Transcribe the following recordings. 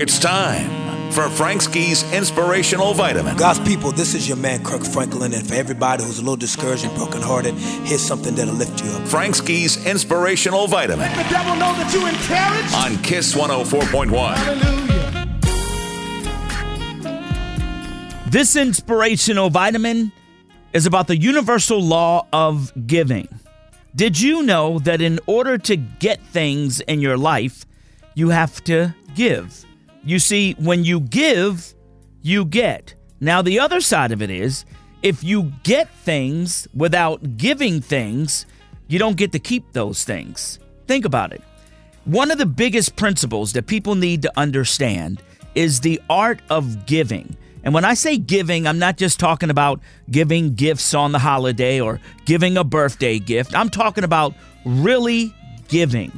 It's time for Frank Ski's Inspirational Vitamin. God's people, this is your man Kirk Franklin, and for everybody who's a little discouraged and brokenhearted, here's something that'll lift you up. Frank Ski's Inspirational Vitamin Let the devil know that you encouraged. on Kiss 104.1. Hallelujah. This inspirational vitamin is about the universal law of giving. Did you know that in order to get things in your life, you have to give? You see, when you give, you get. Now, the other side of it is if you get things without giving things, you don't get to keep those things. Think about it. One of the biggest principles that people need to understand is the art of giving. And when I say giving, I'm not just talking about giving gifts on the holiday or giving a birthday gift. I'm talking about really giving.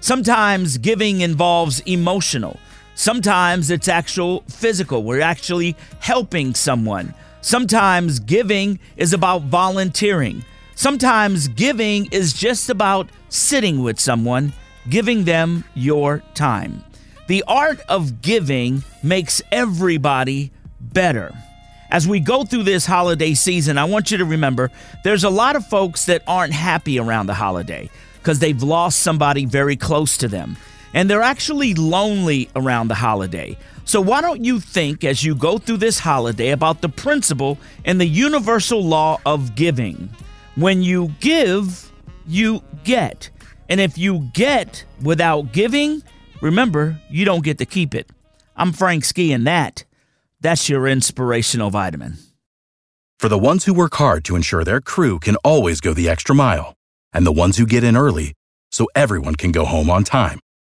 Sometimes giving involves emotional. Sometimes it's actual physical. We're actually helping someone. Sometimes giving is about volunteering. Sometimes giving is just about sitting with someone, giving them your time. The art of giving makes everybody better. As we go through this holiday season, I want you to remember there's a lot of folks that aren't happy around the holiday because they've lost somebody very close to them. And they're actually lonely around the holiday. So, why don't you think as you go through this holiday about the principle and the universal law of giving? When you give, you get. And if you get without giving, remember, you don't get to keep it. I'm Frank Ski, and that, that's your inspirational vitamin. For the ones who work hard to ensure their crew can always go the extra mile, and the ones who get in early so everyone can go home on time,